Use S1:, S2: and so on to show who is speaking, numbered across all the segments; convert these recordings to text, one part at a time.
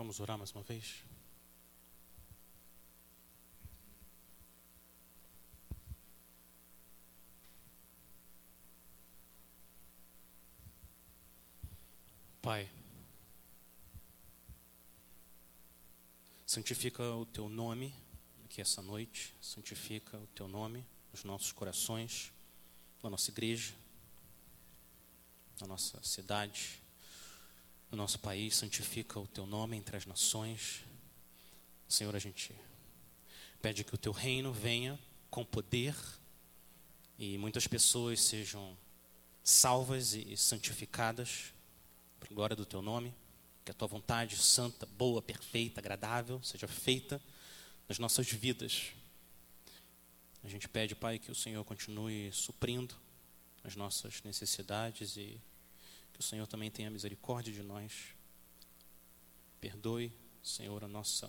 S1: Vamos orar mais uma vez? Pai, santifica o teu nome aqui essa noite, santifica o teu nome nos nossos corações, na nossa igreja, na nossa cidade, no nosso país, santifica o teu nome entre as nações. Senhor, a gente pede que o teu reino venha com poder e muitas pessoas sejam salvas e santificadas para glória do teu nome, que a tua vontade santa, boa, perfeita, agradável seja feita nas nossas vidas. A gente pede, Pai, que o Senhor continue suprindo as nossas necessidades e o Senhor também tenha misericórdia de nós. Perdoe, Senhor, a nossa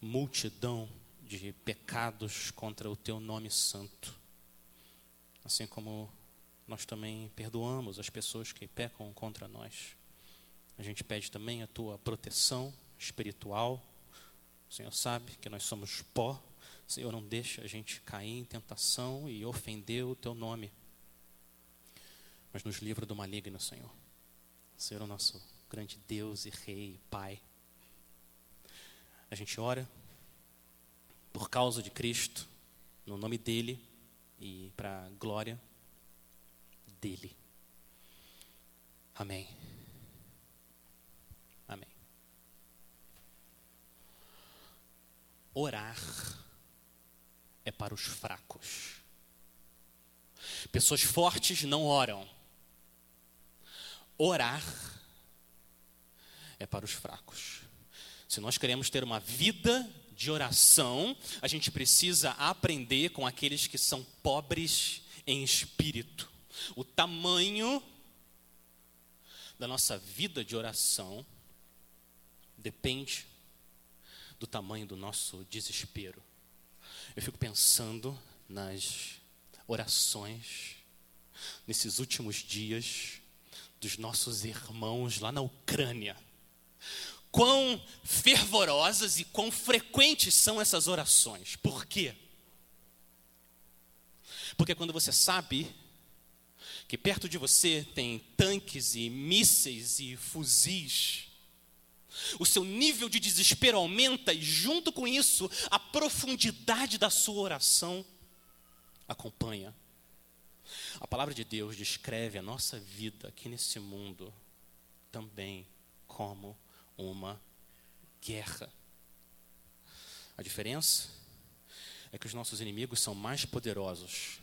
S1: multidão de pecados contra o teu nome santo. Assim como nós também perdoamos as pessoas que pecam contra nós. A gente pede também a tua proteção espiritual. O Senhor sabe que nós somos pó. Senhor, não deixa a gente cair em tentação e ofender o teu nome. Mas nos livra do maligno, Senhor. Senhor, o nosso grande Deus e Rei, Pai. A gente ora por causa de Cristo, no nome dele e para a glória dele. Amém. Amém. Orar é para os fracos. Pessoas fortes não oram. Orar é para os fracos. Se nós queremos ter uma vida de oração, a gente precisa aprender com aqueles que são pobres em espírito. O tamanho da nossa vida de oração depende do tamanho do nosso desespero. Eu fico pensando nas orações nesses últimos dias dos nossos irmãos lá na Ucrânia. Quão fervorosas e quão frequentes são essas orações. Por quê? Porque quando você sabe que perto de você tem tanques e mísseis e fuzis, o seu nível de desespero aumenta e, junto com isso, a profundidade da sua oração acompanha. A palavra de Deus descreve a nossa vida aqui nesse mundo também como uma guerra. A diferença é que os nossos inimigos são mais poderosos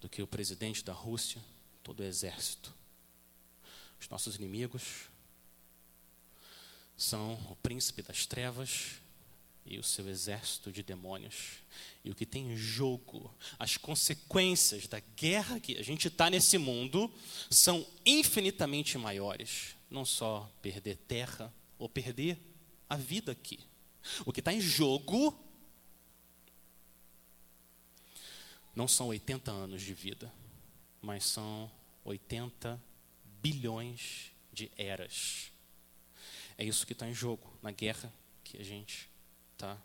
S1: do que o presidente da Rússia, todo o exército. Os nossos inimigos são o príncipe das trevas e o seu exército de demônios. E o que tem em jogo, as consequências da guerra que a gente está nesse mundo, são infinitamente maiores. Não só perder terra ou perder a vida aqui. O que está em jogo não são 80 anos de vida, mas são 80 bilhões de eras. É isso que está em jogo na guerra que a gente está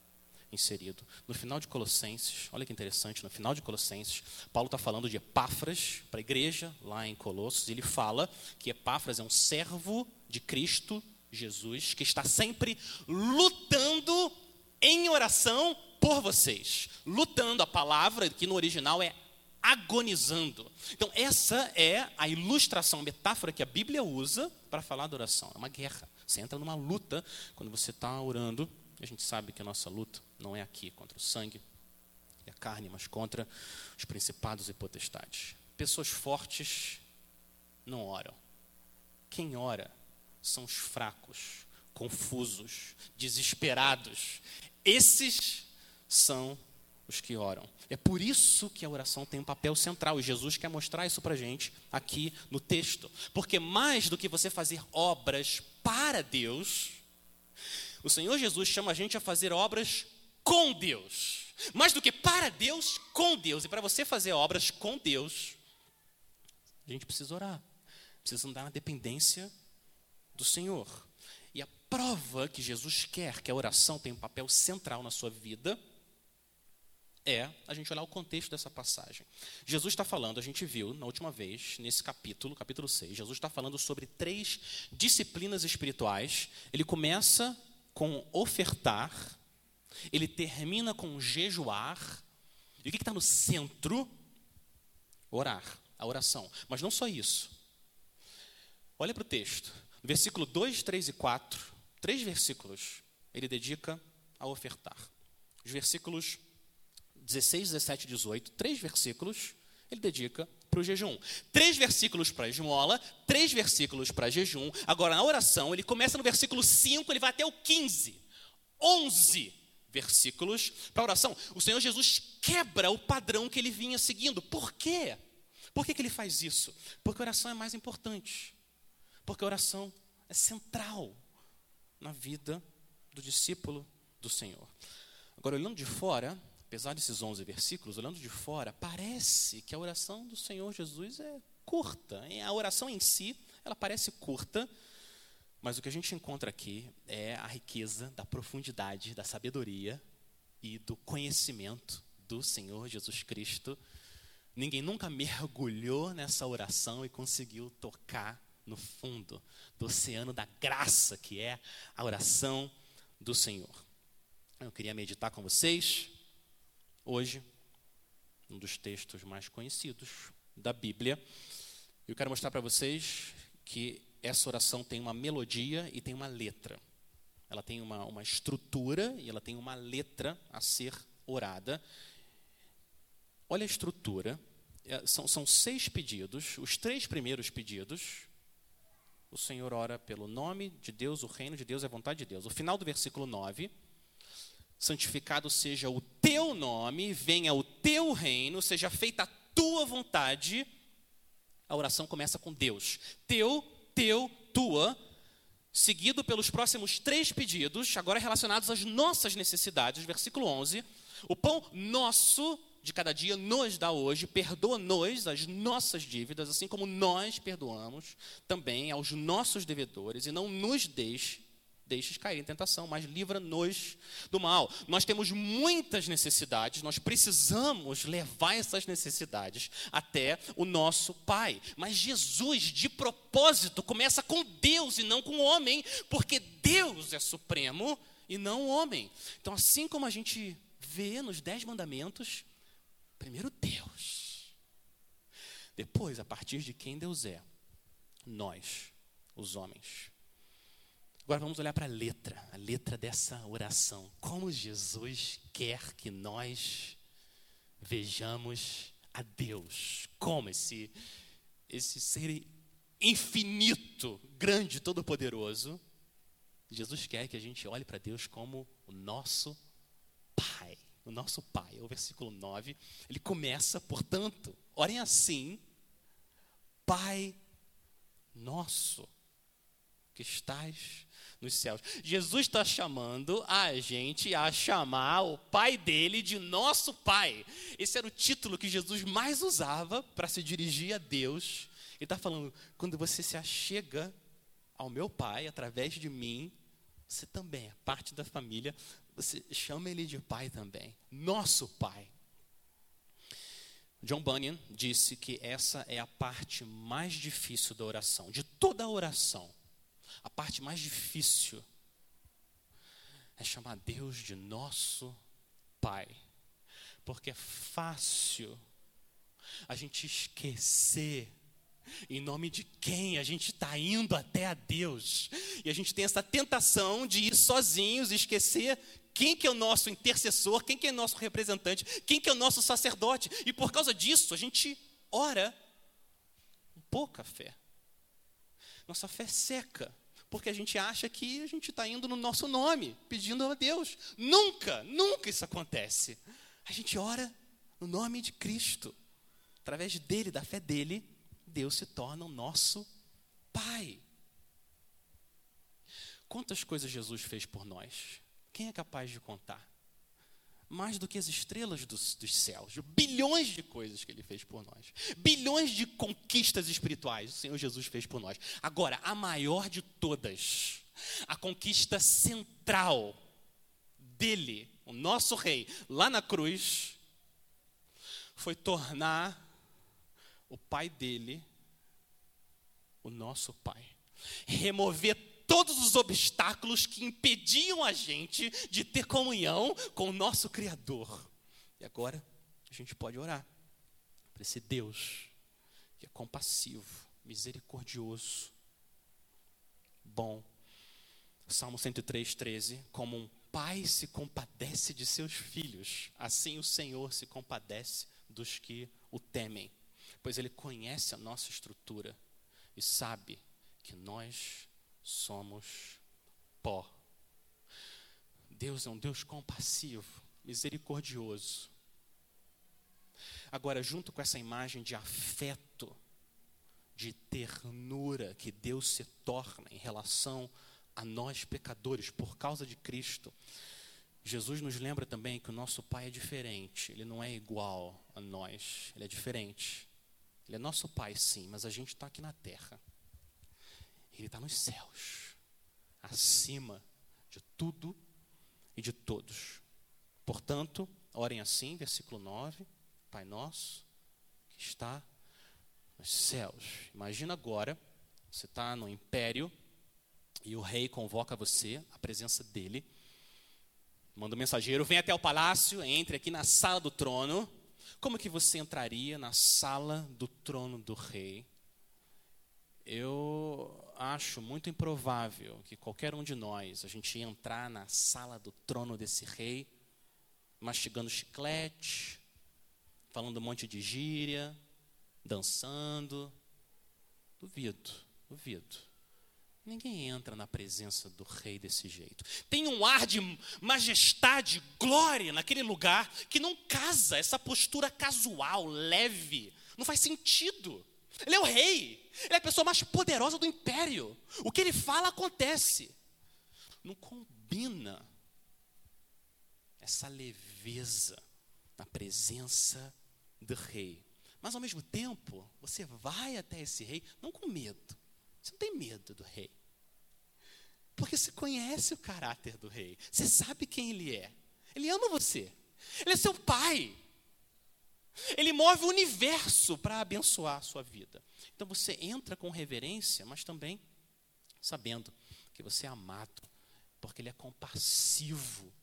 S1: inserido. No final de Colossenses, olha que interessante, no final de Colossenses, Paulo está falando de Epáfras para a igreja lá em Colossos. Ele fala que Epáfras é um servo de Cristo Jesus que está sempre lutando em oração por vocês. Lutando, a palavra que no original é agonizando. Então, essa é a ilustração, a metáfora que a Bíblia usa para falar da oração. É uma guerra. Você entra numa luta quando você está orando. A gente sabe que a nossa luta não é aqui contra o sangue e a carne, mas contra os principados e potestades. Pessoas fortes não oram. Quem ora são os fracos, confusos, desesperados. Esses são os que oram. É por isso que a oração tem um papel central, e Jesus quer mostrar isso para a gente aqui no texto. Porque mais do que você fazer obras para Deus, o Senhor Jesus chama a gente a fazer obras com Deus. Mais do que para Deus, com Deus. E para você fazer obras com Deus, a gente precisa orar. Precisa andar na dependência do Senhor. E a prova que Jesus quer que a oração tenha um papel central na sua vida é a gente olhar o contexto dessa passagem. Jesus está falando, a gente viu na última vez, nesse capítulo, capítulo 6, Jesus está falando sobre três disciplinas espirituais. Ele começa com ofertar, ele termina com jejuar, e o que está no centro? Orar, a oração. Mas não só isso. Olha para o texto. Versículo 2, 3 e 4, três versículos, ele dedica a ofertar. Os versículos 16, 17 e 18, três versículos, ele dedica para o jejum. Três versículos para esmola, três versículos para jejum. Agora, na oração, ele começa no versículo 5, ele vai até o 15. 11 versículos para oração. O Senhor Jesus quebra o padrão que ele vinha seguindo. Por quê? Por que, que ele faz isso? Porque a oração é mais importante. Porque a oração é central na vida do discípulo do Senhor. Agora, olhando de fora, apesar desses 11 versículos, olhando de fora, parece que a oração do Senhor Jesus é curta. A oração em si, ela parece curta, mas o que a gente encontra aqui é a riqueza da profundidade, da sabedoria e do conhecimento do Senhor Jesus Cristo. Ninguém nunca mergulhou nessa oração e conseguiu tocar no fundo do oceano da graça que é a oração do Senhor. Eu queria meditar com vocês hoje, um dos textos mais conhecidos da Bíblia. Eu quero mostrar para vocês que essa oração tem uma melodia e tem uma letra. Ela tem uma, uma estrutura e ela tem uma letra a ser orada. Olha a estrutura. É, são, são seis pedidos. Os três primeiros pedidos, o Senhor ora pelo nome de Deus, o reino de Deus a vontade de Deus. O final do versículo 9 santificado seja o teu nome, venha o teu reino, seja feita a tua vontade. A oração começa com Deus. Teu, teu, tua, seguido pelos próximos três pedidos, agora relacionados às nossas necessidades. Versículo 11. O pão nosso de cada dia nos dá hoje, perdoa-nos as nossas dívidas, assim como nós perdoamos também aos nossos devedores, e não nos deixe deixes cair em tentação, mas livra-nos do mal. Nós temos muitas necessidades, nós precisamos levar essas necessidades até o nosso Pai. Mas Jesus, de propósito, começa com Deus e não com o homem, porque Deus é supremo e não o homem. Então, assim como a gente vê nos Dez Mandamentos, primeiro Deus, depois, a partir de quem Deus é, nós, os homens. Agora vamos olhar para a letra, a letra dessa oração. Como Jesus quer que nós vejamos a Deus. Como esse, esse ser infinito, grande, todo-poderoso. Jesus quer que a gente olhe para Deus como o nosso Pai. O nosso Pai. É o versículo 9. Ele começa, portanto, orem assim: Pai nosso que estás nos céus. Jesus está chamando a gente a chamar o Pai dele de nosso Pai. Esse era o título que Jesus mais usava para se dirigir a Deus. Ele está falando: quando você se achega ao meu Pai através de mim, você também é parte da família. Você chama ele de Pai também, nosso Pai. John Bunyan disse que essa é a parte mais difícil da oração, de toda a oração a parte mais difícil é chamar Deus de nosso Pai. Porque é fácil a gente esquecer em nome de quem a gente está indo até a Deus. E a gente tem essa tentação de ir sozinhos esquecer quem que é o nosso intercessor, quem que é o nosso representante, quem que é o nosso sacerdote. E por causa disso, a gente ora com pouca fé. Nossa fé seca porque a gente acha que a gente está indo no nosso nome, pedindo a Deus. Nunca, nunca isso acontece. A gente ora no nome de Cristo. Através dele, da fé dele, Deus se torna o nosso Pai. Quantas coisas Jesus fez por nós? Quem é capaz de contar? Mais do que as estrelas dos, dos, céus, bilhões de coisas que ele fez por nós, bilhões de conquistas espirituais o Senhor Jesus fez por nós. Agora, a maior de todas, a conquista central dele, o nosso rei, lá na cruz, foi tornar o pai dele o nosso pai. Remover todos os obstáculos que impediam a gente de ter comunhão com o nosso Criador. E agora a gente pode orar para esse Deus que é compassivo, misericordioso, bom. Salmo 103, 13. Como um pai se compadece de seus filhos, assim o Senhor se compadece dos que o temem, pois ele conhece a nossa estrutura e sabe que nós somos pó. Deus é um Deus compassivo, misericordioso. Agora, junto com essa imagem de afeto, de ternura que Deus se torna em relação a nós pecadores por causa de Cristo, Jesus nos lembra também que o nosso Pai é diferente, ele não é igual a nós, ele é diferente. Ele é nosso Pai, sim, mas a gente está aqui na terra. Ele está nos céus, acima de tudo e de todos. Portanto, orem assim, versículo 9: Pai nosso, que está nos céus. Imagina agora, você está no império e o rei convoca você, a presença dele. Manda um mensageiro, vem até o palácio, entre aqui na sala do trono. Como que você entraria na sala do trono do rei? Eu acho muito improvável que qualquer um de nós, a gente entrar na sala do trono desse rei, mastigando chiclete, falando um monte de gíria, dançando. Duvido, duvido. Ninguém entra na presença do rei desse jeito. Tem um ar de majestade, glória naquele lugar que não casa, essa postura casual, leve. Não faz sentido. Ele é o rei, ele é a pessoa mais poderosa do império. O que ele fala acontece. Não combina essa leveza na presença do rei. Mas ao mesmo tempo, você vai até esse rei não com medo. Você não tem medo do rei. Porque você conhece o caráter do rei. Você sabe quem ele é. Ele ama você. Ele é seu pai. Ele move o universo para abençoar a sua vida. Então você entra com reverência, mas também sabendo que você é amado, porque ele é compassivo,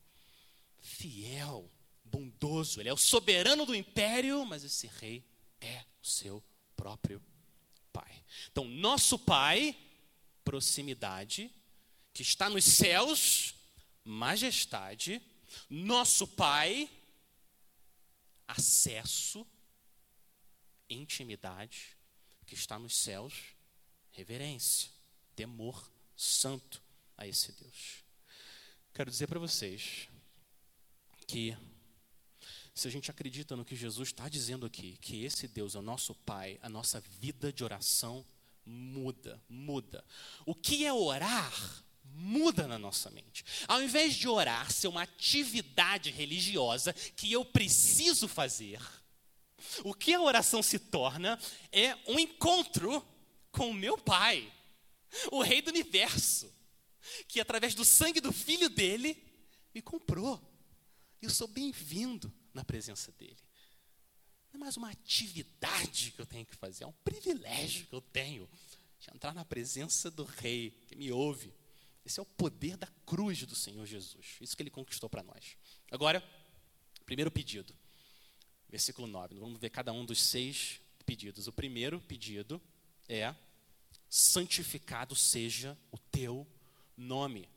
S1: fiel, bondoso. Ele é o soberano do império, mas esse rei é o seu próprio pai. Então, nosso pai, proximidade, que está nos céus, majestade, nosso Pai, acesso, intimidade, que está nos céus, reverência, temor santo a esse Deus. Quero dizer para vocês que se a gente acredita no que Jesus está dizendo aqui, que esse Deus é o nosso Pai, a nossa vida de oração muda, muda. O que é orar? Muda na nossa mente. Ao invés de orar ser uma atividade religiosa que eu preciso fazer, o que a oração se torna é um encontro com o meu Pai, o Rei do universo, que através do sangue do filho dele me comprou. Eu sou bem-vindo na presença dele. Não é mais uma atividade que eu tenho que fazer, é um privilégio que eu tenho de entrar na presença do Rei que me ouve esse é o poder da cruz do Senhor Jesus. Isso que ele conquistou para nós. Agora, primeiro pedido. Versículo 9. Vamos ver cada um dos seis pedidos. O primeiro pedido é: santificado seja o teu nome.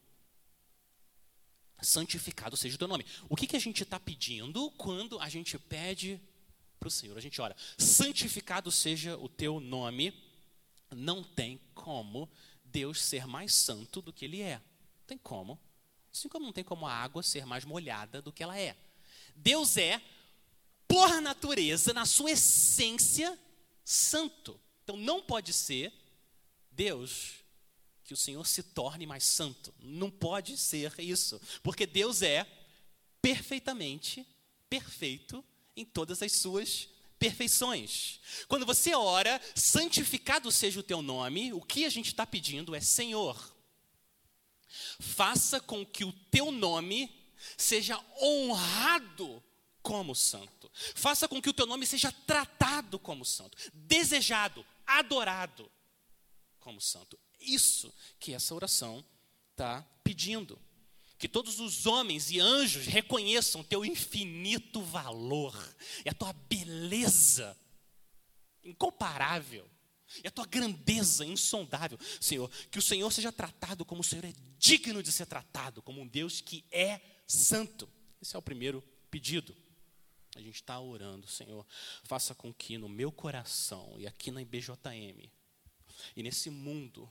S1: Santificado seja o teu nome. O que, que a gente está pedindo quando a gente pede para o Senhor? A gente ora: santificado seja o teu nome. Não tem como Deus ser mais santo do que ele é. Não tem como. Assim como não tem como a água ser mais molhada do que ela é. Deus é, por natureza, na sua essência, santo. Então não pode ser Deus que o Senhor se torne mais santo. Não pode ser isso. Porque Deus é perfeitamente perfeito em todas as suas perfeições. Quando você ora, santificado seja o teu nome, o que a gente está pedindo é Senhor. Faça com que o teu nome seja honrado como santo. Faça com que o teu nome seja tratado como santo, desejado, adorado como santo. Isso que essa oração está pedindo. Que todos os homens e anjos reconheçam teu infinito valor e a tua beleza incomparável e a tua grandeza insondável. Senhor, que o Senhor seja tratado como o Senhor é digno de ser tratado, como um Deus que é santo. Esse é o primeiro pedido. A gente está orando, Senhor, faça com que no meu coração e aqui na IBJM e nesse mundo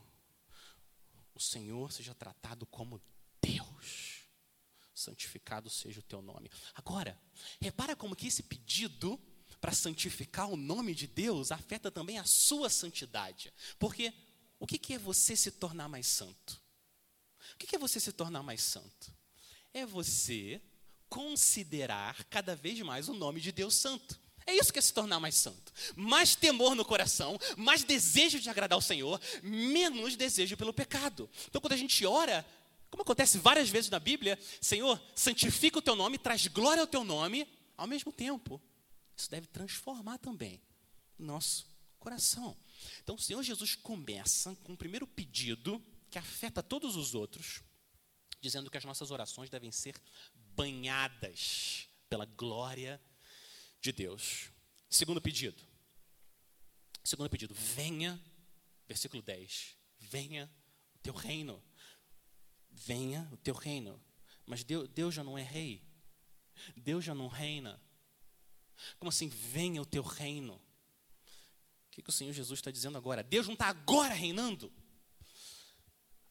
S1: o Senhor seja tratado como Deus. Santificado seja o teu nome. Agora, repara como que esse pedido para santificar o nome de Deus afeta também a sua santidade. Porque o que é você se tornar mais santo? O que é você se tornar mais santo? É você considerar cada vez mais o nome de Deus santo. É isso que é se tornar mais santo. Mais temor no coração, mais desejo de agradar ao Senhor, menos desejo pelo pecado. Então, quando a gente ora, como acontece várias vezes na Bíblia, Senhor, santifica o teu nome, traz glória ao teu nome, ao mesmo tempo, isso deve transformar também o nosso coração. Então, o Senhor Jesus começa com o primeiro pedido que afeta todos os outros, dizendo que as nossas orações devem ser banhadas pela glória de Deus. Segundo pedido. Segundo pedido, venha, versículo 10, venha o teu reino. Venha o teu reino. Mas Deus, Deus já não é rei. Deus já não reina. Como assim, venha o teu reino? O que, que o Senhor Jesus está dizendo agora? Deus não está agora reinando?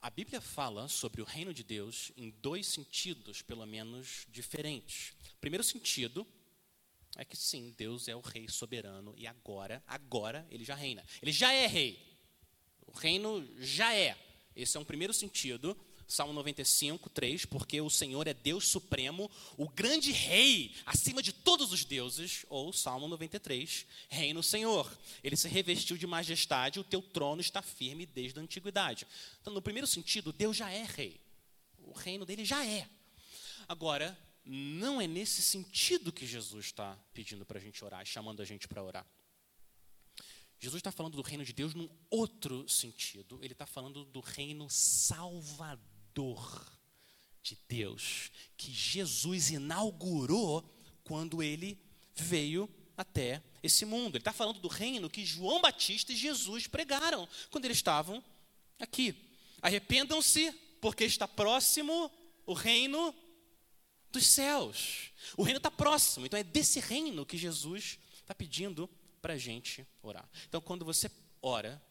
S1: A Bíblia fala sobre o reino de Deus em dois sentidos, pelo menos, diferentes. primeiro sentido é que sim, Deus é o rei soberano e agora, agora ele já reina. Ele já é rei. O reino já é. Esse é um primeiro sentido. Salmo 95, 3, porque o Senhor é Deus supremo, o grande rei acima de todos os deuses, ou Salmo 93, reina o Senhor. Ele se revestiu de majestade, o teu trono está firme desde a antiguidade. Então, no primeiro sentido, Deus já é rei. O reino dele já é. Agora, não é nesse sentido que Jesus está pedindo para a gente orar, chamando a gente para orar. Jesus está falando do reino de Deus num outro sentido. Ele está falando do reino salvador de Deus, que Jesus inaugurou quando ele veio até esse mundo. Ele está falando do reino que João Batista e Jesus pregaram quando eles estavam aqui. Arrependam-se, porque está próximo o reino dos céus. O reino está próximo, então é desse reino que Jesus está pedindo para a gente orar. Então, quando você ora,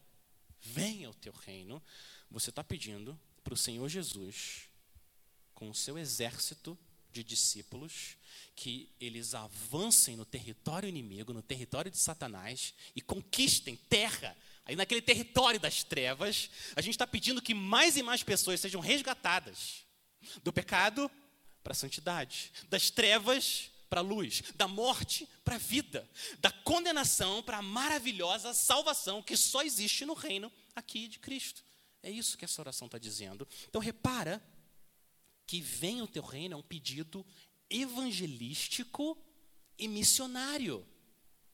S1: venha o teu reino, você está pedindo para o Senhor Jesus, com o seu exército de discípulos, que eles avancem no território inimigo, no território de Satanás e conquistem terra. Aí naquele território das trevas, a gente está pedindo que mais e mais pessoas sejam resgatadas do pecado para a santidade, das trevas para a luz, da morte para a vida, da condenação para a maravilhosa salvação que só existe no reino aqui de Cristo. É isso que essa oração está dizendo. Então repara que venha o teu reino é um pedido evangelístico e missionário.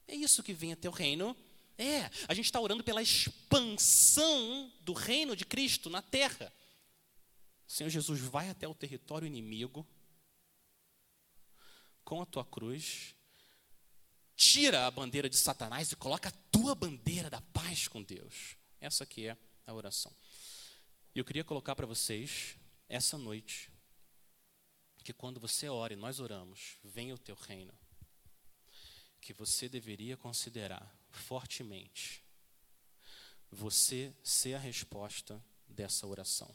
S1: É isso que venha teu reino. É, a gente está orando pela expansão do reino de Cristo na terra. O Senhor Jesus vai até o território inimigo, com a tua cruz, tira a bandeira de Satanás e coloca a tua bandeira da paz com Deus. Essa aqui é a oração. E eu queria colocar para vocês, essa noite, que quando você ora e nós oramos, venha o teu reino, que você deveria considerar fortemente você ser a resposta dessa oração.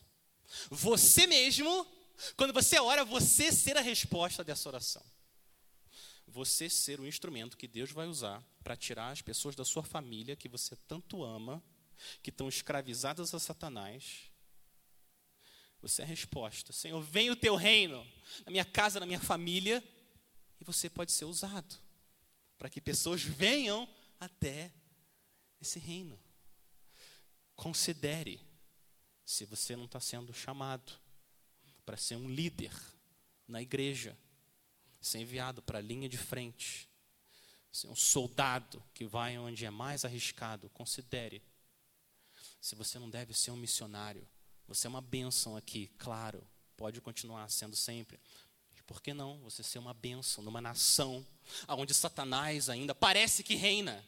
S1: Você mesmo, quando você ora, você ser a resposta dessa oração você ser o instrumento que Deus vai usar para tirar as pessoas da sua família que você tanto ama, que estão escravizadas a Satanás. Você é a resposta. Senhor, vem o teu reino na minha casa, na minha família, e você pode ser usado para que pessoas venham até esse reino. Considere se você não está sendo chamado para ser um líder na igreja, ser enviado para a linha de frente, ser um soldado que vai onde é mais arriscado. Considere se você não deve ser um missionário. Você é uma bênção aqui, claro, pode continuar sendo sempre. Por que não você ser uma bênção numa nação onde Satanás ainda parece que reina?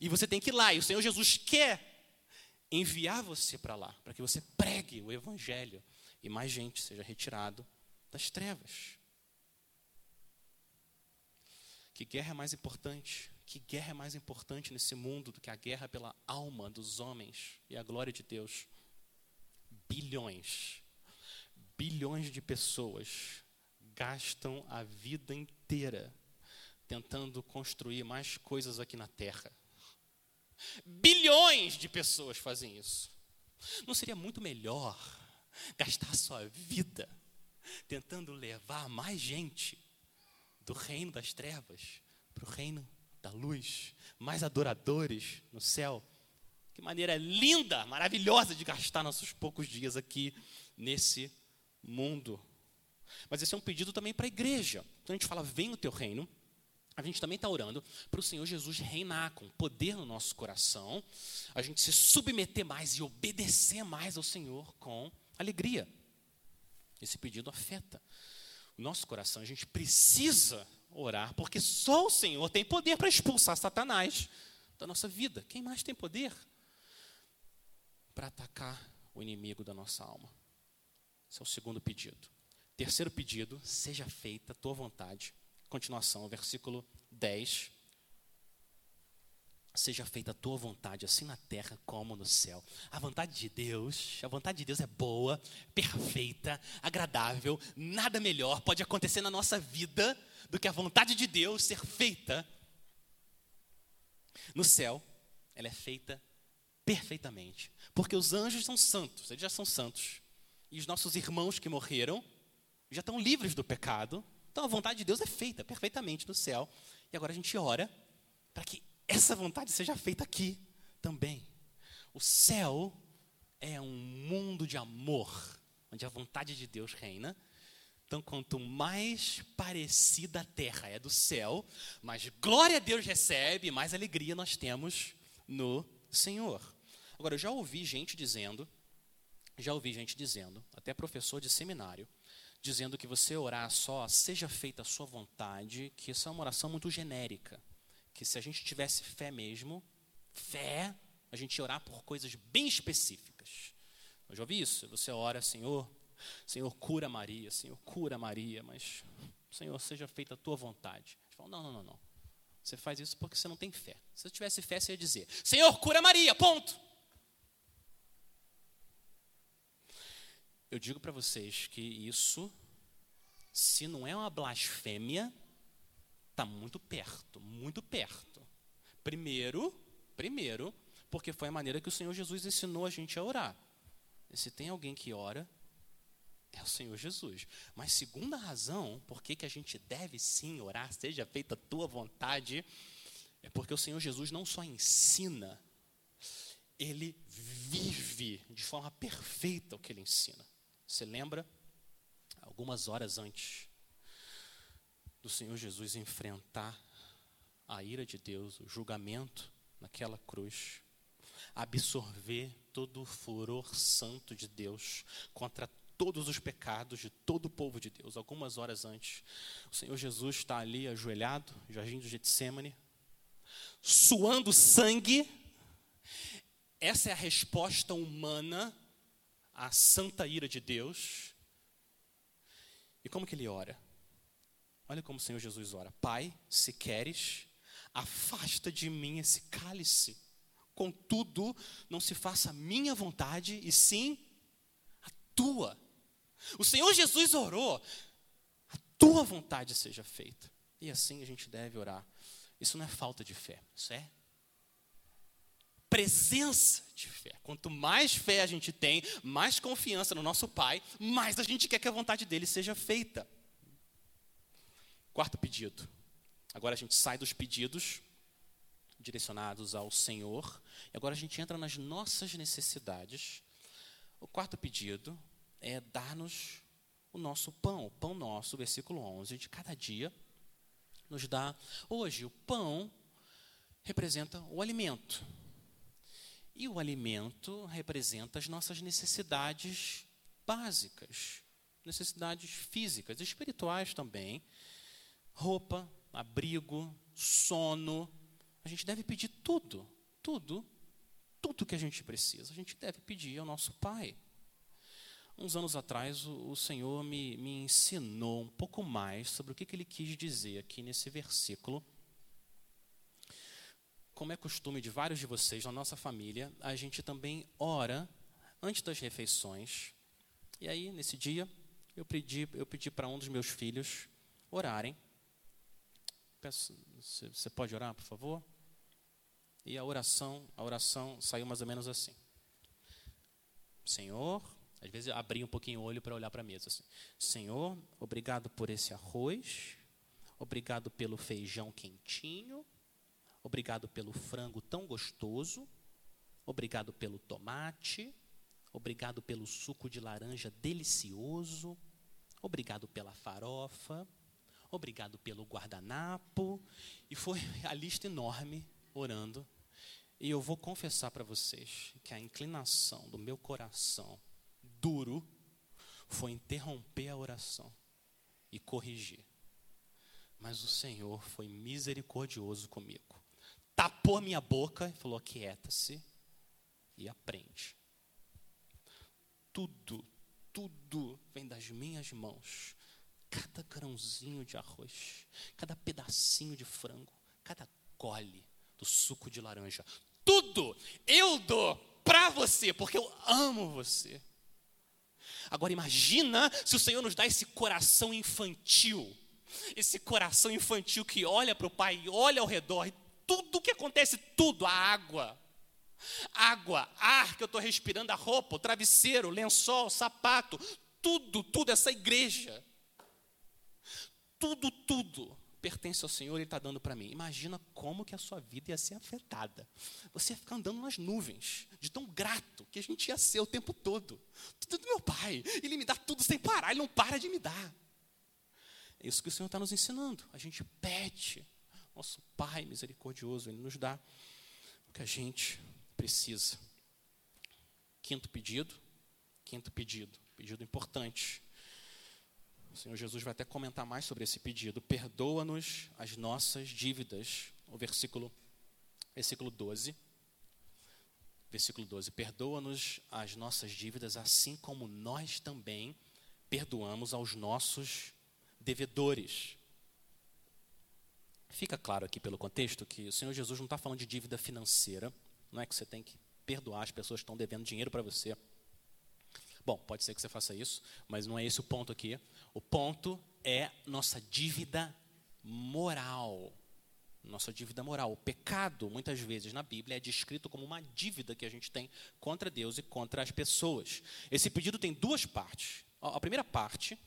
S1: E você tem que ir lá, e o Senhor Jesus quer enviar você para lá, para que você pregue o Evangelho e mais gente seja retirado das trevas. Que guerra é mais importante? Que guerra é mais importante nesse mundo do que a guerra pela alma dos homens e a glória de Deus? Bilhões, bilhões de pessoas gastam a vida inteira tentando construir mais coisas aqui na terra. Bilhões de pessoas fazem isso. Não seria muito melhor gastar sua vida tentando levar mais gente do reino das trevas para o reino da luz, mais adoradores no céu? Que maneira linda, maravilhosa de gastar nossos poucos dias aqui nesse mundo. Mas esse é um pedido também para a igreja. Quando a gente fala, vem o teu reino, a gente também está orando para o Senhor Jesus reinar com poder no nosso coração, a gente se submeter mais e obedecer mais ao Senhor com alegria. Esse pedido afeta o nosso coração. A gente precisa orar, porque só o Senhor tem poder para expulsar Satanás da nossa vida. Quem mais tem poder para atacar o inimigo da nossa alma? Esse é o segundo pedido. Terceiro pedido, seja feita a tua vontade Continuação, versículo 10. Seja feita a tua vontade, assim na terra como no céu. A vontade de Deus, a vontade de Deus é boa, perfeita, agradável. Nada melhor pode acontecer na nossa vida do que a vontade de Deus ser feita no céu. Ela é feita perfeitamente. Porque os anjos são santos, eles já são santos. E os nossos irmãos que morreram já estão livres do pecado, então a vontade de Deus é feita perfeitamente no céu. E agora a gente ora para que essa vontade seja feita aqui também. O céu é um mundo de amor, onde a vontade de Deus reina. Então, quanto mais parecida a terra é do céu, mais glória Deus recebe, mais alegria nós temos no Senhor. Agora, eu já ouvi gente dizendo, já ouvi gente dizendo, até professor de seminário, dizendo que você orar só, seja feita a sua vontade, que isso é uma oração muito genérica. Que se a gente tivesse fé mesmo, fé, a gente ia orar por coisas bem específicas. Eu já ouvi isso. Você ora, Senhor, Senhor, cura Maria, Senhor, cura Maria, mas, Senhor, seja feita a tua vontade. A gente fala, não, não, não, não. Você faz isso porque você não tem fé. Se você tivesse fé, você ia dizer, Senhor, cura Maria, ponto. Eu digo para vocês que isso, se não é uma blasfêmia, está muito perto, muito perto. Primeiro, primeiro, porque foi a maneira que o Senhor Jesus ensinou a gente a orar. E se tem alguém que ora, é o Senhor Jesus. Mas segunda razão, por que a gente deve sim orar, seja feita a tua vontade, é porque o Senhor Jesus não só ensina, ele vive de forma perfeita o que ele ensina. Você lembra? Algumas horas antes do Senhor Jesus enfrentar a ira de Deus, o julgamento naquela cruz, absorver todo o furor santo de Deus contra todos os pecados de todo o povo de Deus. Algumas horas antes, o Senhor Jesus está ali ajoelhado, jardim do Getsemane, suando sangue. Essa é a resposta humana a santa ira de Deus. E como que ele ora? Olha como o Senhor Jesus ora. Pai, se queres, afasta de mim esse cálice. Contudo, não se faça a minha vontade, e sim a tua. O Senhor Jesus orou, a tua vontade seja feita. E assim a gente deve orar. Isso não é falta de fé, isso é presença de fé. Quanto mais fé a gente tem, mais confiança no nosso Pai, mais a gente quer que a vontade dele seja feita. Quarto pedido. Agora a gente sai dos pedidos direcionados ao Senhor, e agora a gente entra nas nossas necessidades. O quarto pedido é dar-nos o nosso pão, o pão nosso, versículo 11, de cada dia, nos dá hoje. O pão representa o alimento. E o alimento representa as nossas necessidades básicas, necessidades físicas, espirituais também. Roupa, abrigo, sono. A gente deve pedir tudo, tudo, tudo que a gente precisa. A gente deve pedir ao nosso Pai. Uns anos atrás, o, o Senhor me, me ensinou um pouco mais sobre o que, que ele quis dizer aqui nesse versículo como é costume de vários de vocês na nossa família, a gente também ora antes das refeições. E aí, nesse dia, eu pedi, eu pedi para um dos meus filhos orarem. Peço, você pode orar, por favor? E a oração, a oração saiu mais ou menos assim. Senhor, às vezes eu abri um pouquinho o olho para olhar para a mesa assim. Senhor, obrigado por esse arroz. Obrigado pelo feijão quentinho. Obrigado pelo frango tão gostoso. Obrigado pelo tomate. Obrigado pelo suco de laranja delicioso. Obrigado pela farofa. Obrigado pelo guardanapo. E foi a lista enorme orando. E eu vou confessar para vocês que a inclinação do meu coração duro foi interromper a oração e corrigir. Mas o Senhor foi misericordioso comigo tapou a minha boca e falou: aquieta-se e aprende. Tudo, tudo vem das minhas mãos. Cada grãozinho de arroz, cada pedacinho de frango, cada gole do suco de laranja, tudo eu dou para você, porque eu amo você. Agora imagina se o Senhor nos dá esse coração infantil, esse coração infantil que olha para o Pai, olha ao redor e tudo que acontece, tudo, a água. Água, ar que eu estou respirando, a roupa, o travesseiro, o lençol, o sapato, tudo, tudo, essa igreja. Tudo, tudo pertence ao Senhor, Ele está dando para mim. Imagina como que a sua vida ia ser afetada. Você ia ficar andando nas nuvens, de tão grato que a gente ia ser o tempo todo. Tudo do meu Pai. Ele me dá tudo sem parar, Ele não para de me dar. É isso que o Senhor está nos ensinando. A gente pede nosso Pai misericordioso, Ele nos dá o que a gente precisa. Quinto pedido, quinto pedido, pedido importante. O Senhor Jesus vai até comentar mais sobre esse pedido. Perdoa-nos as nossas dívidas. O versículo, versículo 12. Versículo 12. Perdoa-nos as nossas dívidas, assim como nós também perdoamos aos nossos devedores. Fica claro aqui pelo contexto que o Senhor Jesus não está falando de dívida financeira, não é que você tem que perdoar as pessoas que estão devendo dinheiro para você. Bom, pode ser que você faça isso, mas não é esse o ponto aqui. O ponto é nossa dívida moral. Nossa dívida moral. O pecado, muitas vezes na Bíblia, é descrito como uma dívida que a gente tem contra Deus e contra as pessoas. Esse pedido tem duas partes. A primeira parte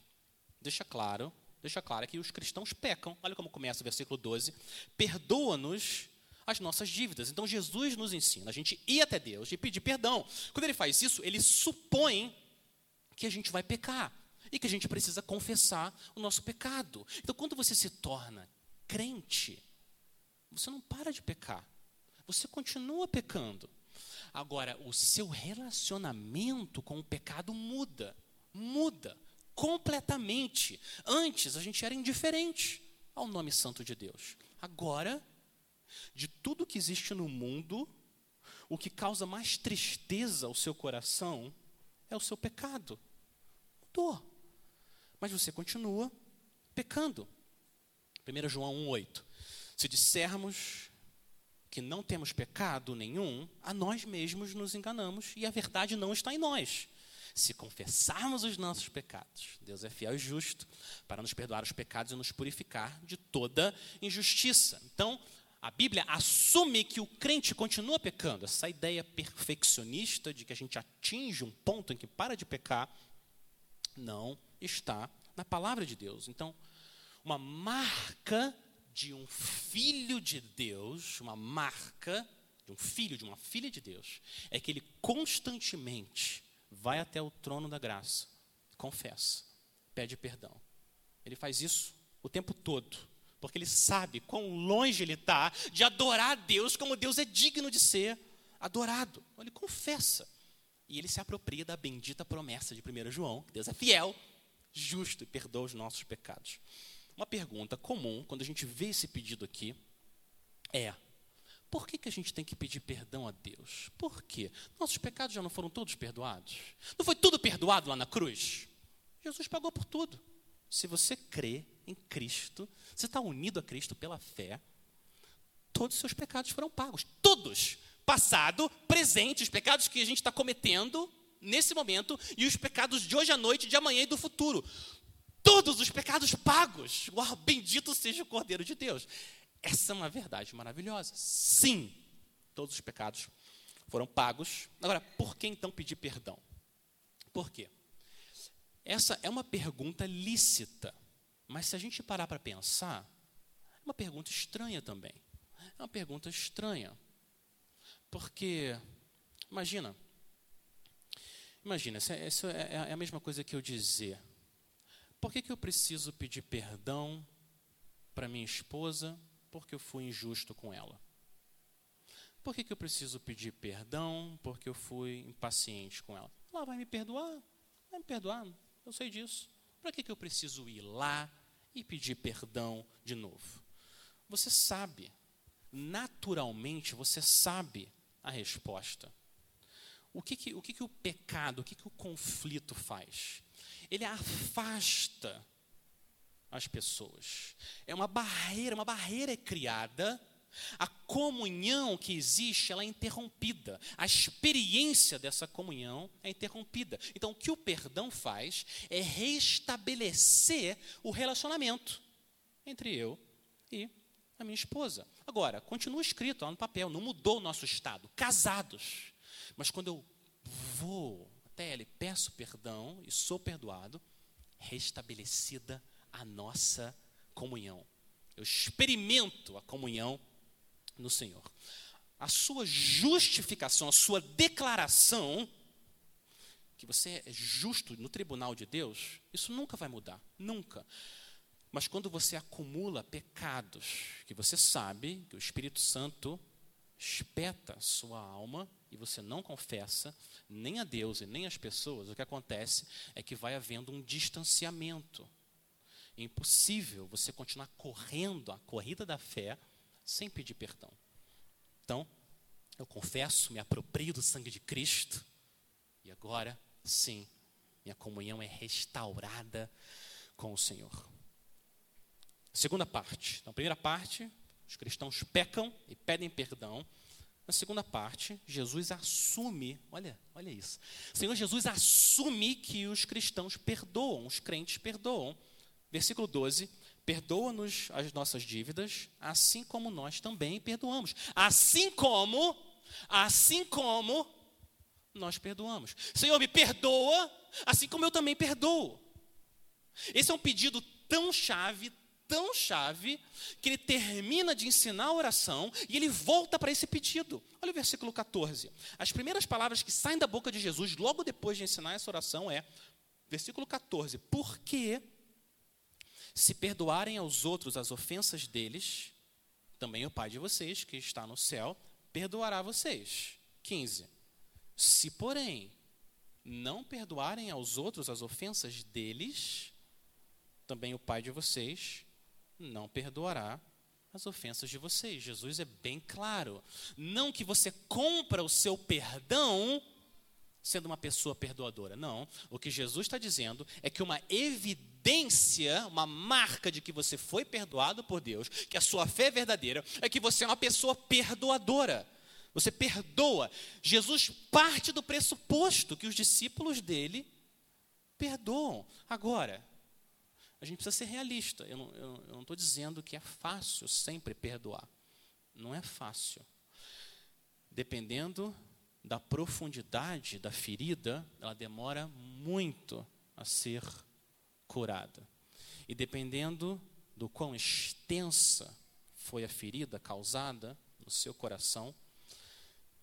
S1: deixa claro deixa claro que os cristãos pecam. Olha como começa o versículo 12. Perdoa-nos as nossas dívidas. Então Jesus nos ensina a gente ir até Deus e pedir perdão. Quando ele faz isso, ele supõe que a gente vai pecar e que a gente precisa confessar o nosso pecado. Então, quando você se torna crente, você não para de pecar. Você continua pecando. Agora, o seu relacionamento com o pecado muda. Muda completamente. Antes a gente era indiferente ao nome santo de Deus. Agora, de tudo que existe no mundo, o que causa mais tristeza ao seu coração é o seu pecado. Mudou. Mas você continua pecando. 1 João 1,8. Se dissermos que não temos pecado nenhum, a nós mesmos nos enganamos e a verdade não está em nós. Se confessarmos os nossos pecados, Deus é fiel e justo para nos perdoar os pecados e nos purificar de toda injustiça. Então, a Bíblia assume que o crente continua pecando. Essa ideia perfeccionista de que a gente atinge um ponto em que para de pecar, não está na palavra de Deus. Então, uma marca de um filho de Deus, uma marca de um filho, de uma filha de Deus, é que ele constantemente vai até o trono da graça, confessa, pede perdão. Ele faz isso o tempo todo, porque ele sabe quão longe ele está de adorar a Deus como Deus é digno de ser adorado. Então, ele confessa e ele se apropria da bendita promessa de 1 João, que Deus é fiel, justo e perdoa os nossos pecados. Uma pergunta comum, quando a gente vê esse pedido aqui, é: por que, que a gente tem que pedir perdão a Deus? Por quê? Nossos pecados já não foram todos perdoados? Não foi tudo perdoado lá na cruz? Jesus pagou por tudo. Se você crê em Cristo, você está unido a Cristo pela fé, todos os seus pecados foram pagos. Todos! Passado, presente, os pecados que a gente está cometendo nesse momento e os pecados de hoje à noite, de amanhã e do futuro. Todos os pecados pagos. Uau, bendito seja o Cordeiro de Deus. Essa é uma verdade maravilhosa. Sim, todos os pecados foram pagos. Agora, por que então pedir perdão? Por quê? Essa é uma pergunta lícita, mas se a gente parar para pensar, é uma pergunta estranha também. É uma pergunta estranha. Porque, imagina, imagina, isso é, é a mesma coisa que eu dizer. Por que, que eu preciso pedir perdão para minha esposa porque eu fui injusto com ela? Por que, que eu preciso pedir perdão porque eu fui impaciente com ela? Ela vai me perdoar, vai me perdoar, eu sei disso. Para que, que eu preciso ir lá e pedir perdão de novo? Você sabe, naturalmente você sabe a resposta. O que, que, o, que, que o pecado, o que, que o conflito faz? Ele afasta as pessoas. É uma barreira, uma barreira é criada. A comunhão que existe, ela é interrompida. A experiência dessa comunhão é interrompida. Então, o que o perdão faz é restabelecer o relacionamento entre eu e a minha esposa. Agora, continua escrito lá no papel, não mudou o nosso estado, casados. Mas quando eu vou até ela e peço perdão e sou perdoado, restabelecida a nossa comunhão. Eu experimento a comunhão no Senhor. A sua justificação, a sua declaração que você é justo no tribunal de Deus, isso nunca vai mudar, nunca. Mas quando você acumula pecados, que você sabe que o Espírito Santo espeta a sua alma e você não confessa nem a Deus e nem as pessoas, o que acontece é que vai havendo um distanciamento. É impossível você continuar correndo a corrida da fé sem pedir perdão. Então, eu confesso, me aproprio do sangue de Cristo e agora, sim, minha comunhão é restaurada com o Senhor. Segunda parte. Então, primeira parte, os cristãos pecam e pedem perdão. Na segunda parte, Jesus assume, olha, olha isso. O Senhor Jesus assume que os cristãos perdoam, os crentes perdoam. Versículo 12: Perdoa-nos as nossas dívidas, assim como nós também perdoamos. Assim como, assim como nós perdoamos. Senhor, me perdoa, assim como eu também perdoo. Esse é um pedido tão chave, tão chave que ele termina de ensinar a oração e ele volta para esse pedido. Olha o versículo 14. As primeiras palavras que saem da boca de Jesus logo depois de ensinar essa oração é versículo 14: Porque se perdoarem aos outros as ofensas deles, também o Pai de vocês, que está no céu, perdoará vocês. 15. Se, porém, não perdoarem aos outros as ofensas deles, também o Pai de vocês não perdoará as ofensas de vocês. Jesus é bem claro. Não que você compra o seu perdão sendo uma pessoa perdoadora. Não. O que Jesus está dizendo é que uma evidência, uma marca de que você foi perdoado por Deus, que a sua fé é verdadeira, é que você é uma pessoa perdoadora. Você perdoa. Jesus parte do pressuposto que os discípulos dele perdoam. Agora, a gente precisa ser realista. Eu não estou dizendo que é fácil sempre perdoar. Não é fácil. Dependendo da profundidade da ferida, ela demora muito a ser curada. E dependendo do quão extensa foi a ferida causada no seu coração,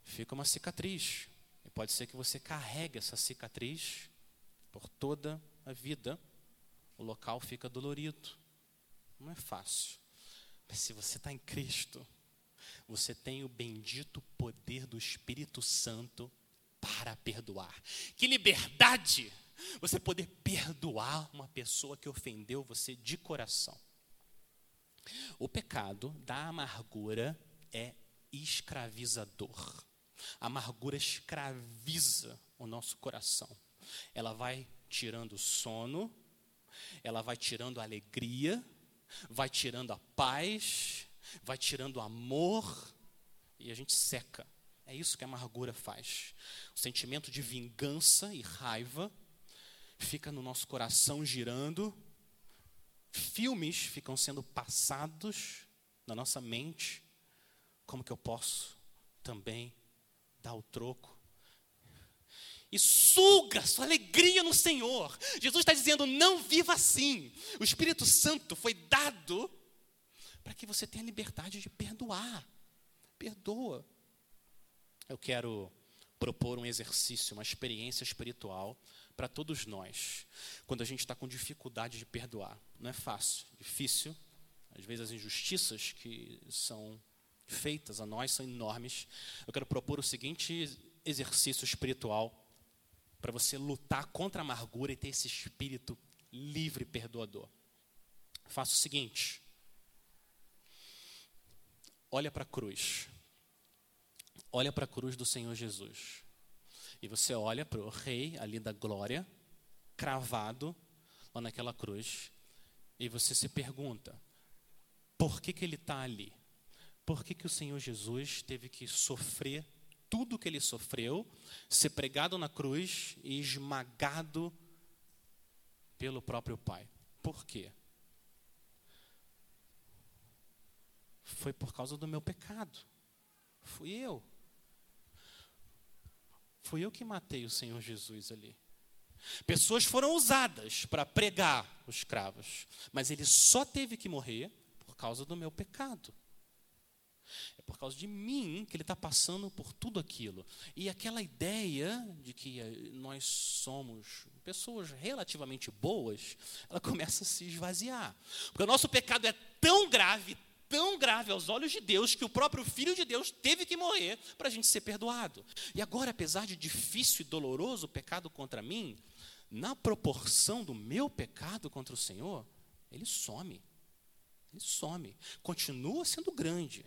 S1: fica uma cicatriz. E pode ser que você carregue essa cicatriz por toda a vida o local fica dolorido. Não é fácil. Mas se você está em Cristo, você tem o bendito poder do Espírito Santo para perdoar. Que liberdade! Você poder perdoar uma pessoa que ofendeu você de coração. O pecado da amargura é escravizador. A amargura escraviza o nosso coração. Ela vai tirando o sono, ela vai tirando a alegria, vai tirando a paz, vai tirando amor e a gente seca. É isso que a amargura faz. O sentimento de vingança e raiva fica no nosso coração girando. Filmes ficam sendo passados na nossa mente. Como que eu posso também dar o troco? E suga sua alegria no Senhor. Jesus está dizendo: não viva assim. O Espírito Santo foi dado para que você tenha liberdade de perdoar. Perdoa. Eu quero propor um exercício, uma experiência espiritual para todos nós, quando a gente está com dificuldade de perdoar. Não é fácil, difícil. Às vezes as injustiças que são feitas a nós são enormes. Eu quero propor o seguinte exercício espiritual para você lutar contra a amargura e ter esse espírito livre perdoador. Faça o seguinte: olha para a cruz. Olha para a cruz do Senhor Jesus. E você olha para o rei ali da glória, cravado lá naquela cruz, e você se pergunta: por que, que ele está ali? Por que, que o Senhor Jesus teve que sofrer tudo que ele sofreu, ser pregado na cruz e esmagado pelo próprio Pai? Por quê? Foi por causa do meu pecado. Fui eu. Fui eu que matei o Senhor Jesus ali. Pessoas foram usadas para pregar os cravos, mas ele só teve que morrer por causa do meu pecado. É por causa de mim que ele está passando por tudo aquilo. E aquela ideia de que eh, nós somos pessoas relativamente boas, ela começa a se esvaziar. Porque o nosso pecado é tão grave, tão grave aos olhos de Deus que o próprio Filho de Deus teve que morrer para a gente ser perdoado. E agora, apesar de difícil e doloroso o pecado contra mim, na proporção do meu pecado contra o Senhor, ele some. Ele some. Continua sendo grande.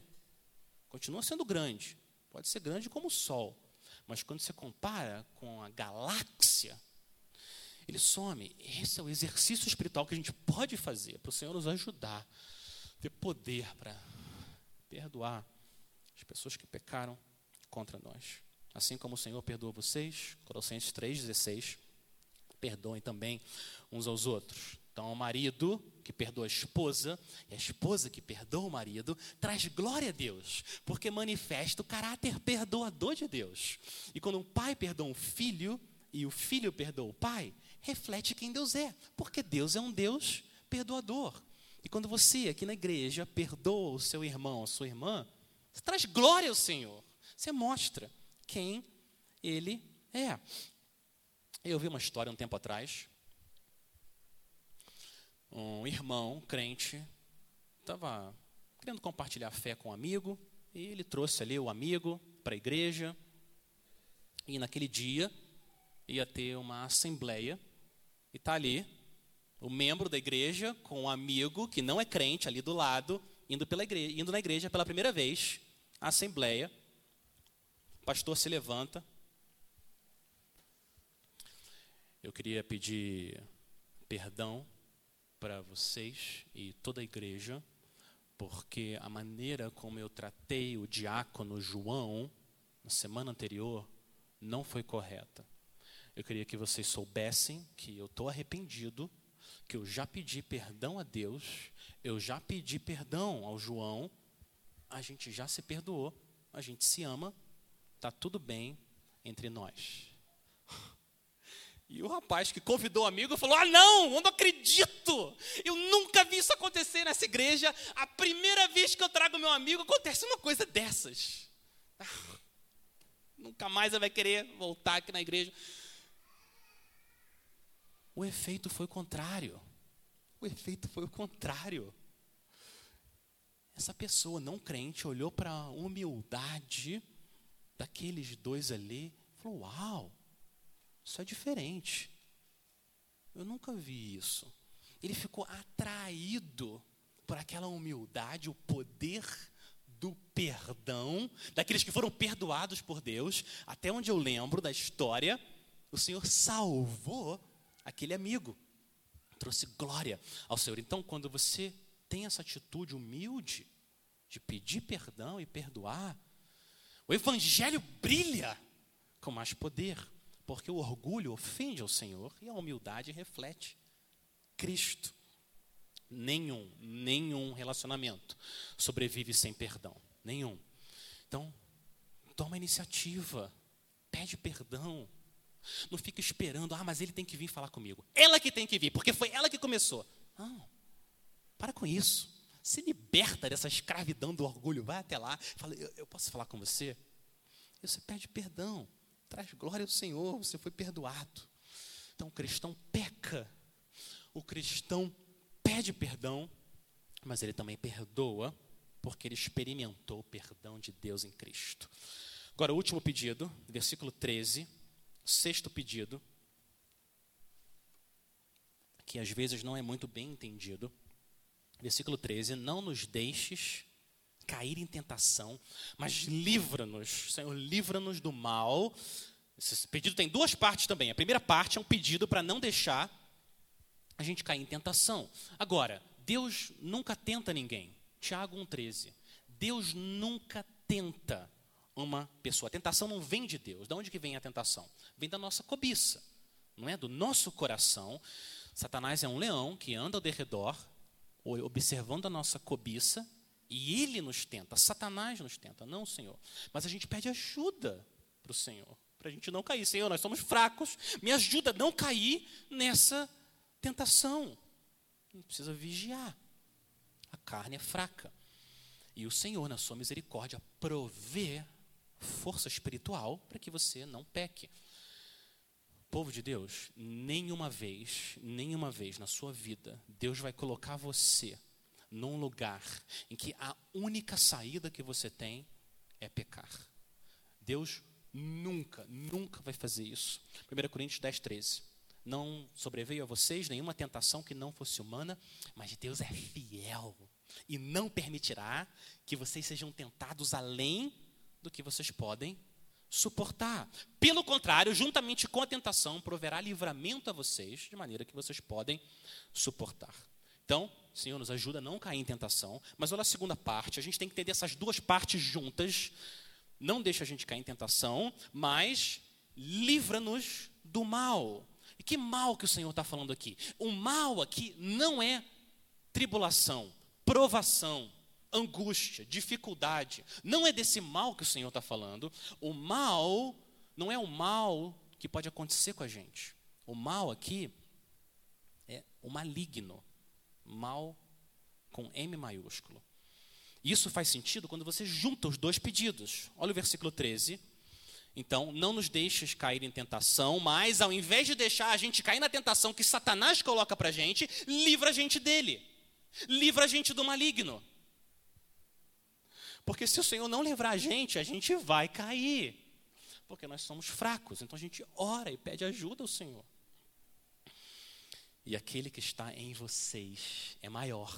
S1: Continua sendo grande. Pode ser grande como o Sol. Mas quando você compara com a galáxia, ele some. Esse é o exercício espiritual que a gente pode fazer para o Senhor nos ajudar ter poder para perdoar as pessoas que pecaram contra nós. Assim como o Senhor perdoa vocês, Colossenses 3,16, perdoem também uns aos outros. Então, o marido que perdoa a esposa e a esposa que perdoa o marido traz glória a Deus, porque manifesta o caráter perdoador de Deus. E quando um pai perdoa um filho e o filho perdoa o pai, reflete quem Deus é, porque Deus é um Deus perdoador. E quando você, aqui na igreja, perdoa o seu irmão, a sua irmã, você traz glória ao Senhor. Você mostra quem ele é. Eu vi uma história um tempo atrás. Um irmão crente estava querendo compartilhar fé com um amigo, e ele trouxe ali o amigo para a igreja. E naquele dia ia ter uma assembleia, e está ali o membro da igreja com um amigo que não é crente ali do lado, indo, pela igreja, indo na igreja pela primeira vez, a assembleia. O pastor se levanta. Eu queria pedir perdão para vocês e toda a igreja, porque a maneira como eu tratei o diácono João na semana anterior não foi correta. Eu queria que vocês soubessem que eu estou arrependido que eu já pedi perdão a Deus, eu já pedi perdão ao João, a gente já se perdoou, a gente se ama, está tudo bem entre nós. E o rapaz que convidou o amigo falou: Ah, não, eu não acredito, eu nunca vi isso acontecer nessa igreja. A primeira vez que eu trago meu amigo, acontece uma coisa dessas. Ah, nunca mais ele vai querer voltar aqui na igreja. O efeito foi contrário. O efeito foi o contrário. Essa pessoa não crente olhou para a humildade daqueles dois ali e falou: Uau, isso é diferente. Eu nunca vi isso. Ele ficou atraído por aquela humildade, o poder do perdão, daqueles que foram perdoados por Deus. Até onde eu lembro da história, o Senhor salvou aquele amigo, trouxe glória ao Senhor. Então, quando você tem essa atitude humilde de pedir perdão e perdoar, o Evangelho brilha com mais poder, porque o orgulho ofende ao Senhor e a humildade reflete Cristo. Nenhum, nenhum relacionamento sobrevive sem perdão. Nenhum. Então, toma iniciativa, pede perdão. Não fica esperando, ah, mas ele tem que vir falar comigo. Ela que tem que vir, porque foi ela que começou. Não, para com isso. Se liberta dessa escravidão do orgulho. Vai até lá, fala, eu, eu posso falar com você? E você pede perdão. Traz glória ao Senhor, você foi perdoado. Então o cristão peca. O cristão pede perdão, mas ele também perdoa, porque ele experimentou o perdão de Deus em Cristo. Agora, o último pedido, versículo 13, sexto pedido, que às vezes não é muito bem entendido. Versículo 13: Não nos deixes cair em tentação, mas livra-nos, Senhor, livra-nos do mal. Esse pedido tem duas partes também. A primeira parte é um pedido para não deixar a gente cair em tentação. Agora, Deus nunca tenta ninguém. Tiago 1,13. Deus nunca tenta uma pessoa. A tentação não vem de Deus. De onde que vem a tentação? Vem da nossa cobiça, não é? Do nosso coração. Satanás é um leão que anda ao derredor, observando a nossa cobiça, e ele nos tenta. Satanás nos tenta, não o Senhor. Mas a gente pede ajuda para o Senhor, para a gente não cair. Senhor, nós somos fracos, me ajuda a não cair nessa tentação. Gente precisa vigiar. A carne é fraca. E o Senhor, na sua misericórdia, provê força espiritual para que você não peque. Povo de Deus, nenhuma vez, nenhuma vez na sua vida, Deus vai colocar você num lugar em que a única saída que você tem é pecar. Deus nunca, nunca vai fazer isso. 1 Coríntios 10, 13. Não sobreveio a vocês nenhuma tentação que não fosse humana, mas Deus é fiel e não permitirá que vocês sejam tentados além do que vocês podem suportar. Pelo contrário, juntamente com a tentação, proverá livramento a vocês, de maneira que vocês podem suportar. Então, Senhor, nos ajuda a não cair em tentação. Mas olha a segunda parte, a gente tem que entender essas duas partes juntas. Não deixa a gente cair em tentação, mas livra-nos do mal. E que mal que o Senhor está falando aqui? O mal aqui não é tribulação, provação, angústia, dificuldade. Não é desse mal que o Senhor está falando. O mal não é o mal que pode acontecer com a gente. O mal aqui é o maligno. Mal com M maiúsculo. Isso faz sentido quando você junta os dois pedidos. Olha o versículo 13. Então, não nos deixes cair em tentação, mas ao invés de deixar a gente cair na tentação que Satanás coloca para a gente, livra a gente dele. Livra a gente do maligno. Porque se o Senhor não livrar a gente, a gente vai cair. Porque nós somos fracos. Então a gente ora e pede ajuda ao Senhor. E aquele que está em vocês é maior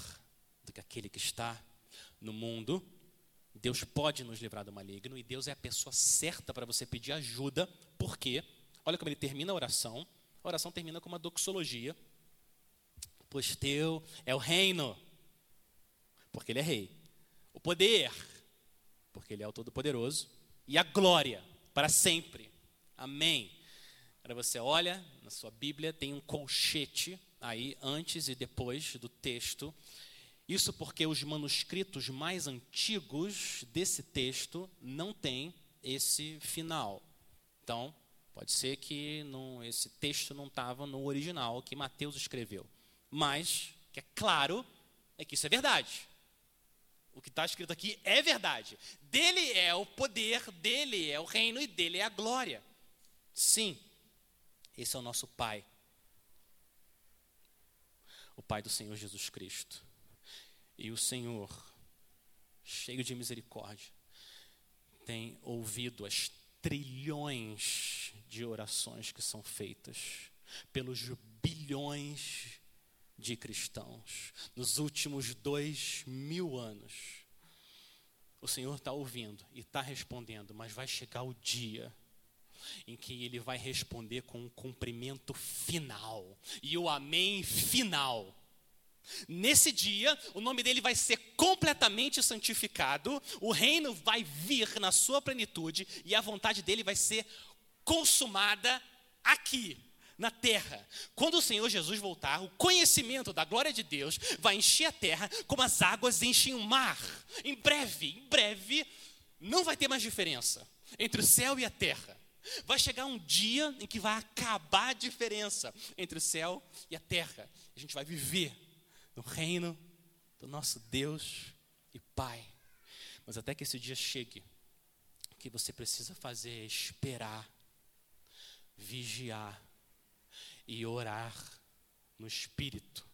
S1: do que aquele que está no mundo. Deus pode nos livrar do maligno e Deus é a pessoa certa para você pedir ajuda, porque, olha como ele termina a oração. A oração termina com uma doxologia. Pois teu é o reino, porque ele é rei. O poder, porque Ele é o Todo-Poderoso, e a glória para sempre. Amém. Agora você olha na sua Bíblia, tem um colchete aí antes e depois do texto. Isso porque os manuscritos mais antigos desse texto não têm esse final. Então, pode ser que não, esse texto não estava no original que Mateus escreveu. Mas, que é claro, é que isso é verdade. O que está escrito aqui é verdade. Dele é o poder, dele é o reino e dele é a glória. Sim, esse é o nosso Pai. o Pai do Senhor Jesus Cristo. E o Senhor, cheio de misericórdia, tem ouvido as trilhões de orações que são feitas pelos bilhões de cristãos nos últimos dois mil anos. O Senhor está ouvindo e está respondendo, mas vai chegar o dia em que ele vai responder com um cumprimento final e o amém final. Nesse dia, o nome dele vai ser completamente santificado, o reino vai vir na sua plenitude e a vontade dele vai ser consumada aqui, na terra. Quando o Senhor Jesus voltar, o conhecimento da glória de Deus vai encher a terra como as águas enchem o mar. Em breve, em breve, não vai ter mais diferença entre o céu e a terra. Vai chegar um dia em que vai acabar a diferença entre o céu e a terra. A gente vai viver no reino do nosso Deus e Pai. Mas até que esse dia chegue, o que você precisa fazer é esperar, vigiar e orar no espírito.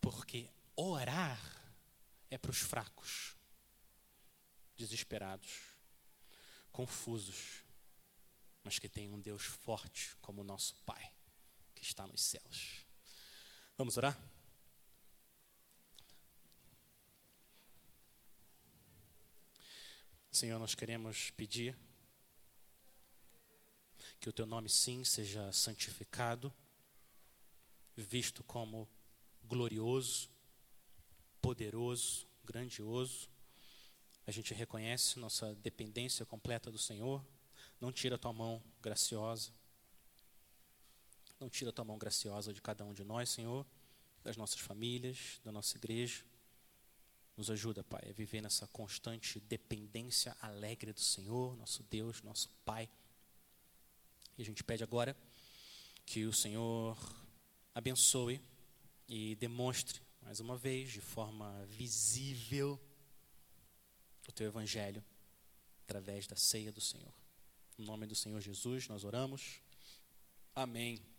S1: Porque orar é para os fracos, desesperados, confusos, mas que tem um Deus forte como o nosso Pai, que está nos céus. Vamos orar? Senhor, nós queremos pedir que o teu nome sim seja santificado, visto como glorioso, poderoso, grandioso. A gente reconhece nossa dependência completa do Senhor. Não tira a tua mão graciosa. Não tira a tua mão graciosa de cada um de nós, Senhor, das nossas famílias, da nossa igreja. Nos ajuda, Pai, a viver nessa constante dependência alegre do Senhor, nosso Deus, nosso Pai. E a gente pede agora que o Senhor abençoe e demonstre, mais uma vez, de forma visível, o teu Evangelho através da ceia do Senhor. Em nome do Senhor Jesus, nós oramos. Amém.